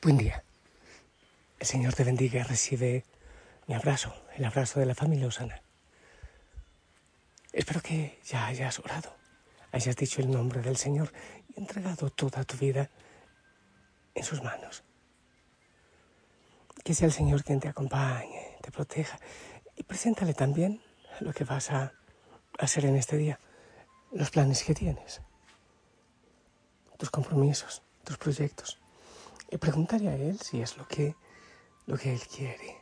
Buen día. El Señor te bendiga recibe mi abrazo, el abrazo de la familia Osana. Espero que ya hayas orado, hayas dicho el nombre del Señor y entregado toda tu vida en sus manos. Que sea el Señor quien te acompañe, te proteja y preséntale también lo que vas a hacer en este día, los planes que tienes, tus compromisos, tus proyectos y preguntarle a Él si es lo que, lo que Él quiere,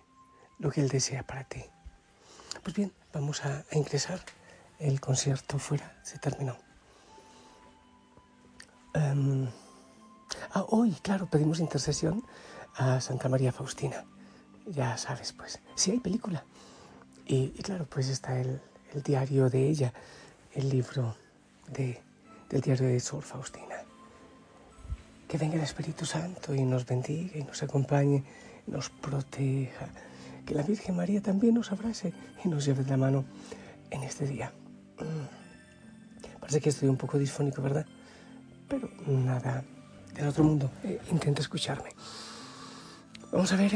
lo que Él desea para ti. Pues bien, vamos a, ingresar. El concierto fuera se terminó. Um, hoy, claro, pedimos intercesión a Santa María Faustina. Ya sabes, pues, sí hay película. Y, claro, pues está el, el, diario de ella, el libro de, del diario de Sor Faustina. Que venga el Espíritu Santo y nos bendiga y nos acompañe, nos proteja. Que la Virgen María también nos abrace y nos lleve de la mano en este día. Mm. Parece que estoy un poco disfónico, ¿verdad? Pero nada del otro mundo. Eh, intenta escucharme. Vamos a ver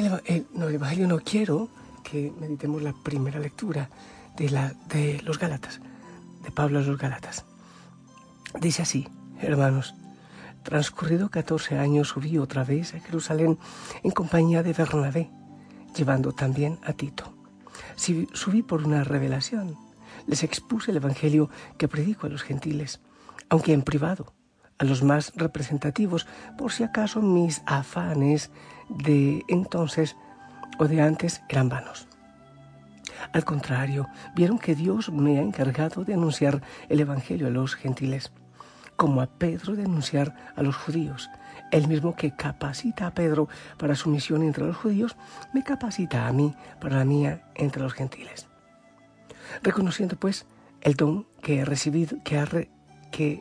no, el Evangelio. No quiero que meditemos la primera lectura de, la, de los Gálatas, de Pablo a los Gálatas. Dice así, hermanos. Transcurrido 14 años subí otra vez a Jerusalén en compañía de Bernabé, llevando también a Tito. Subí por una revelación. Les expuse el Evangelio que predico a los gentiles, aunque en privado, a los más representativos, por si acaso mis afanes de entonces o de antes eran vanos. Al contrario, vieron que Dios me ha encargado de anunciar el Evangelio a los gentiles como a Pedro de anunciar a los judíos. El mismo que capacita a Pedro para su misión entre los judíos, me capacita a mí para la mía entre los gentiles. Reconociendo pues el don que he recibido, que, que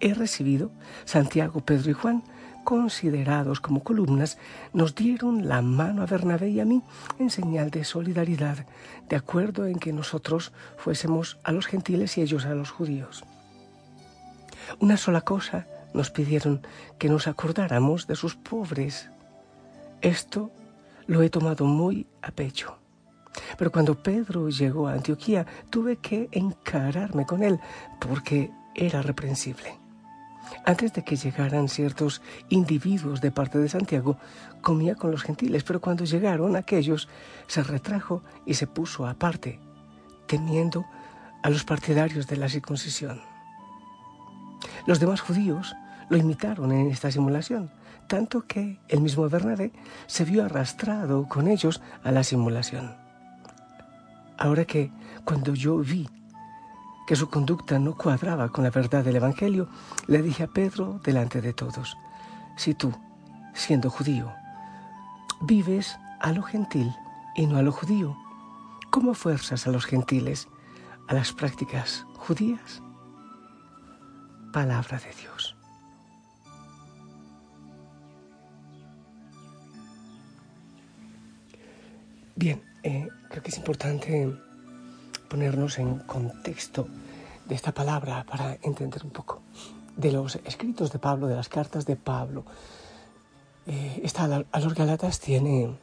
he recibido, Santiago, Pedro y Juan, considerados como columnas, nos dieron la mano a Bernabé y a mí en señal de solidaridad, de acuerdo en que nosotros fuésemos a los gentiles y ellos a los judíos. Una sola cosa nos pidieron que nos acordáramos de sus pobres. Esto lo he tomado muy a pecho. Pero cuando Pedro llegó a Antioquía tuve que encararme con él porque era reprensible. Antes de que llegaran ciertos individuos de parte de Santiago, comía con los gentiles, pero cuando llegaron aquellos, se retrajo y se puso aparte, temiendo a los partidarios de la circuncisión. Los demás judíos lo imitaron en esta simulación, tanto que el mismo Bernabé se vio arrastrado con ellos a la simulación. Ahora que cuando yo vi que su conducta no cuadraba con la verdad del Evangelio, le dije a Pedro delante de todos, si tú, siendo judío, vives a lo gentil y no a lo judío, ¿cómo fuerzas a los gentiles a las prácticas judías? Palabra de Dios. Bien, eh, creo que es importante ponernos en contexto de esta palabra para entender un poco de los escritos de Pablo, de las cartas de Pablo. Eh, esta a los Galatas tiene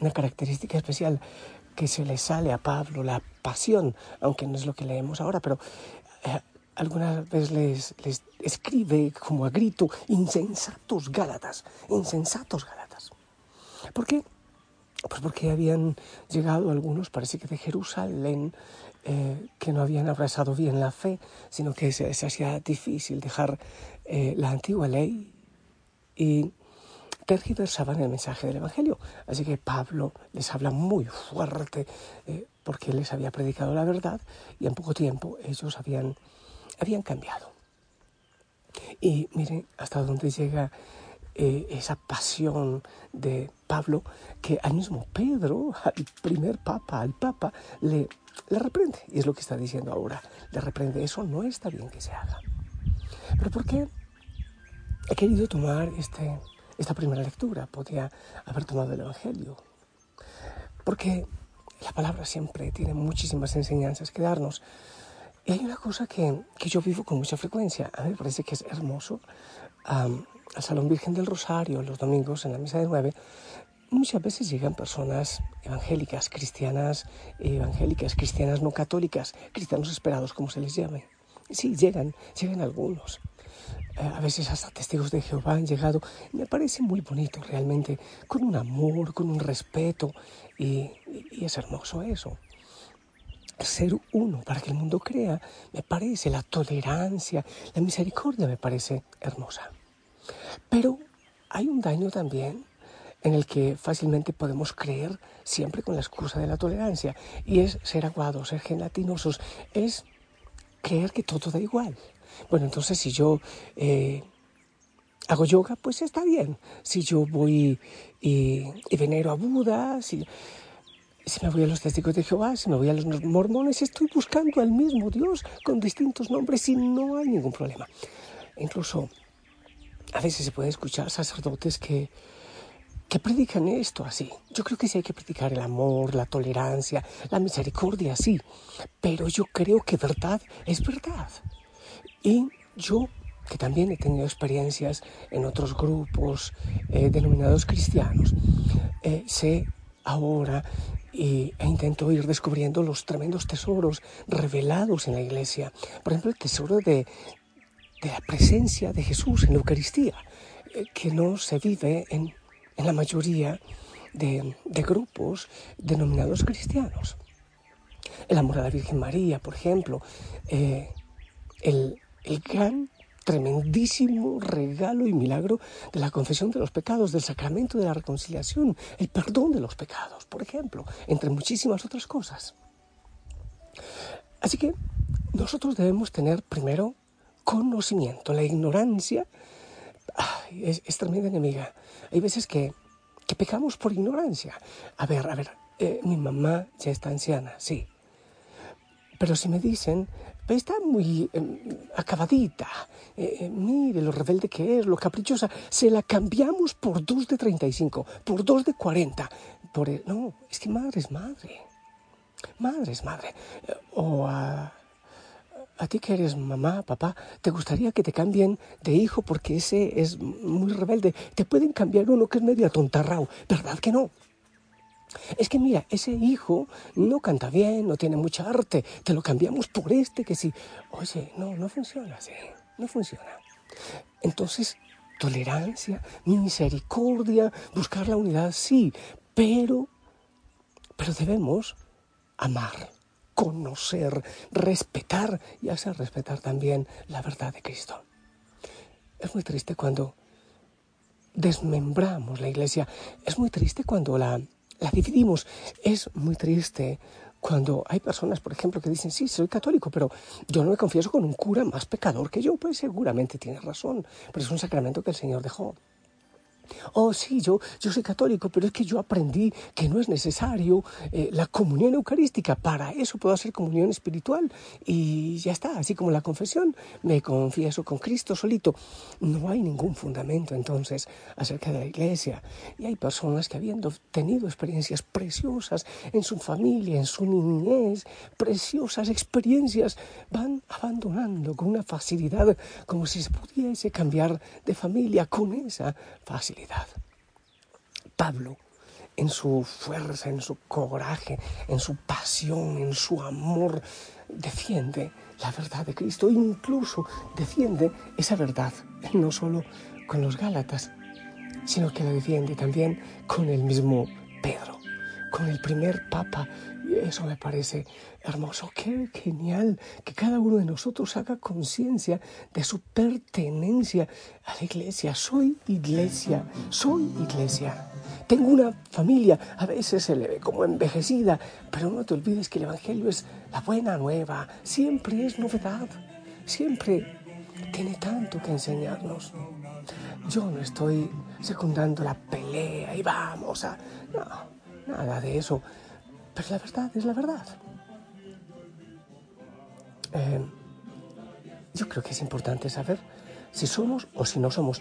una característica especial que se le sale a Pablo, la pasión, aunque no es lo que leemos ahora, pero eh, algunas veces les, les, escribe como a grito, insensatos Gálatas, insensatos Gálatas. ¿Por qué? Pues porque habían llegado algunos, parece que de Jerusalén, eh, que no habían abrazado bien la fe, sino que se, hacía difícil dejar eh, la antigua ley y tergiversaban el mensaje del Evangelio. Así que Pablo les habla muy fuerte eh, porque les había predicado la verdad y en poco tiempo ellos habían habían cambiado. Y miren hasta dónde llega eh, esa pasión de Pablo, que al mismo Pedro, al primer papa, al papa, le, le reprende. Y es lo que está diciendo ahora. Le reprende. Eso no está bien que se haga. Pero ¿por qué he querido tomar este, esta primera lectura? Podría haber tomado el Evangelio. Porque la palabra siempre tiene muchísimas enseñanzas que darnos. Y hay una cosa que, que, yo vivo con mucha frecuencia. A mí me parece que es hermoso al Salón Virgen del Rosario los domingos en la misa de nueve, muchas veces llegan personas evangélicas, cristianas, evangélicas, cristianas no católicas, cristianos esperados, como se les llame. Sí, llegan, llegan algunos. Eh, a veces hasta testigos de Jehová han llegado. Me parece muy bonito realmente, con un amor, con un respeto, y es hermoso eso ser uno para que el mundo crea, me parece, la tolerancia, la misericordia me parece hermosa. Pero hay un daño también en el que fácilmente podemos creer siempre con la excusa de la tolerancia, y es ser aguados, ser gelatinosos, es creer que todo da igual. Bueno, entonces si yo eh, hago yoga, pues está bien. Si yo voy y, venero a Buda, si, si me voy a los testigos de Jehová, si me voy a los mormones, estoy buscando al mismo Dios con distintos nombres y no hay ningún problema. Incluso a veces se puede escuchar sacerdotes que que predican esto así. Yo creo que sí hay que predicar el amor, la tolerancia, la misericordia, sí, pero yo creo que verdad es verdad. Y yo, que también he tenido experiencias en otros grupos eh, denominados cristianos, eh, sé ahora y, e intento ir descubriendo los tremendos tesoros revelados en la iglesia. Por ejemplo, el tesoro de, la presencia de Jesús en la Eucaristía, eh, que no se vive en la mayoría de, grupos denominados cristianos. El amor a la Virgen María, por ejemplo, eh, el gran tremendísimo regalo y milagro de la confesión de los pecados, del sacramento de la reconciliación, el perdón de los pecados, por ejemplo, entre muchísimas otras cosas. Así que nosotros debemos tener primero conocimiento. La ignorancia es, tremenda enemiga. Hay veces que, que, pecamos por ignorancia. A ver, a ver, eh, mi mamá ya está anciana, sí. Pero si me dicen, está muy em, acabadita, eh, eh, mire lo rebelde que es, lo caprichosa, se la cambiamos por dos de 35, por dos de 40. Por no, es que madre es madre. Madre es madre. O a a ti que eres mamá, papá, te gustaría que te cambien de hijo porque ese es muy rebelde. Te pueden cambiar uno que es medio atontarrao, ¿verdad que no? Es que mira, ese hijo no canta bien, no tiene mucha arte, te lo cambiamos por este que sí. Oye, no, no funciona así, no funciona. Entonces, tolerancia, misericordia, buscar la unidad, sí, pero, pero debemos amar conocer, respetar y hacer respetar también la verdad de Cristo. Es muy triste cuando desmembramos la iglesia, es muy triste cuando la, la dividimos, es muy triste cuando hay personas, por ejemplo, que dicen, sí, soy católico, pero yo no me confieso con un cura más pecador que yo, pues seguramente tiene razón, pero es un sacramento que el Señor dejó. Oh, sí, yo, yo soy católico, pero es que yo aprendí que no es necesario eh, la comunión eucarística. Para eso puedo hacer comunión espiritual y ya está. Así como la confesión, me confieso con Cristo solito. No hay ningún fundamento entonces acerca de la iglesia. Y hay personas que habiendo tenido experiencias preciosas en su familia, en su niñez, preciosas experiencias, van abandonando con una facilidad como si se pudiese cambiar de familia con esa facilidad. Pablo, en su fuerza, en su coraje, en su pasión, en su amor, defiende la verdad de Cristo, incluso defiende esa verdad, no solo con los Gálatas, sino que la defiende también con el mismo con el primer Papa y eso me parece hermoso. Qué genial que cada uno de nosotros haga conciencia de su pertenencia a la iglesia. Soy iglesia, soy iglesia. Tengo una familia, a veces se le ve como envejecida, pero no te olvides que el Evangelio es la buena nueva, siempre es novedad, siempre tiene tanto que enseñarnos. Yo no estoy secundando la pelea y vamos a... No, nada de eso. Pero la verdad es la verdad. Eh, yo creo que es importante saber si somos o si no somos.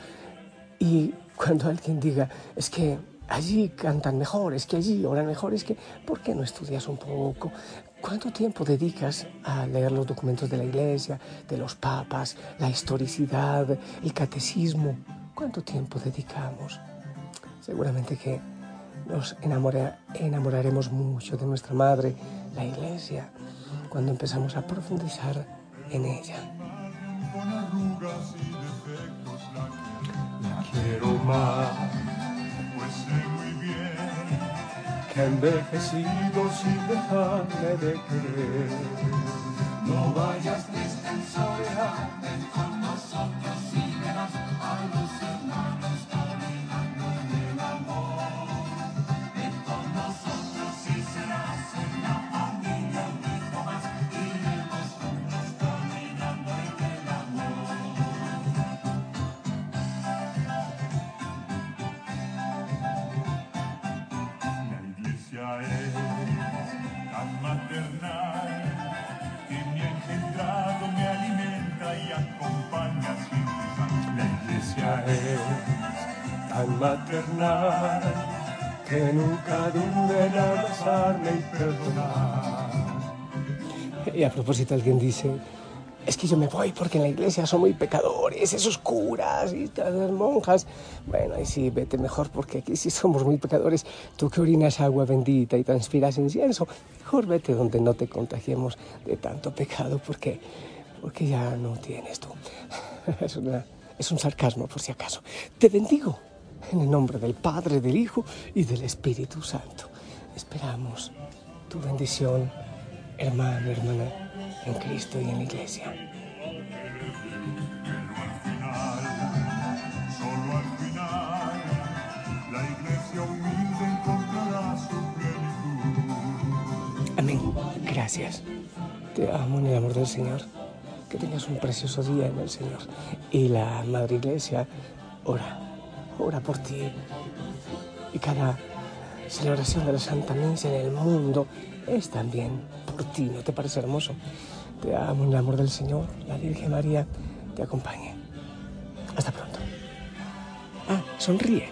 Y cuando alguien diga, es que allí cantan mejor, es que allí oran mejor, es que, ¿por qué no estudias un poco? ¿Cuánto tiempo dedicas a leer los documentos de la iglesia, de los papas, la historicidad, el catecismo? ¿Cuánto tiempo dedicamos? Seguramente que nos enamoraremos mucho de nuestra madre, la iglesia, cuando empezamos a profundizar en ella. quiero más, pues sé muy bien que envejecido sin dejarme de querer. No vayas triste en soledad, maternal que nunca dude en abrazarme y perdonar. Y a propósito, alguien dice, es que yo me voy porque en la iglesia son muy pecadores, esos curas y todas las monjas. Bueno, y sí, vete mejor porque aquí sí somos muy pecadores. Tú que orinas agua bendita y transpiras incienso, mejor vete donde no te contagiemos de tanto pecado porque, porque ya no tienes tú. Es, una- es un sarcasmo por si acaso. Te bendigo en el nombre del Padre, del Hijo y del Espíritu Santo. Esperamos tu bendición, hermano, hermana, en Cristo y en la iglesia. Amén. Gracias. Te amo en el amor del Señor. Que tengas un precioso día en el Señor. Y la Madre Iglesia ora, ora por ti. Y cada celebración de la Santa Misa en el mundo es también por ti. ¿No te parece hermoso? Te amo en el amor del Señor. La Virgen María te acompañe. Hasta pronto. Ah, sonríe.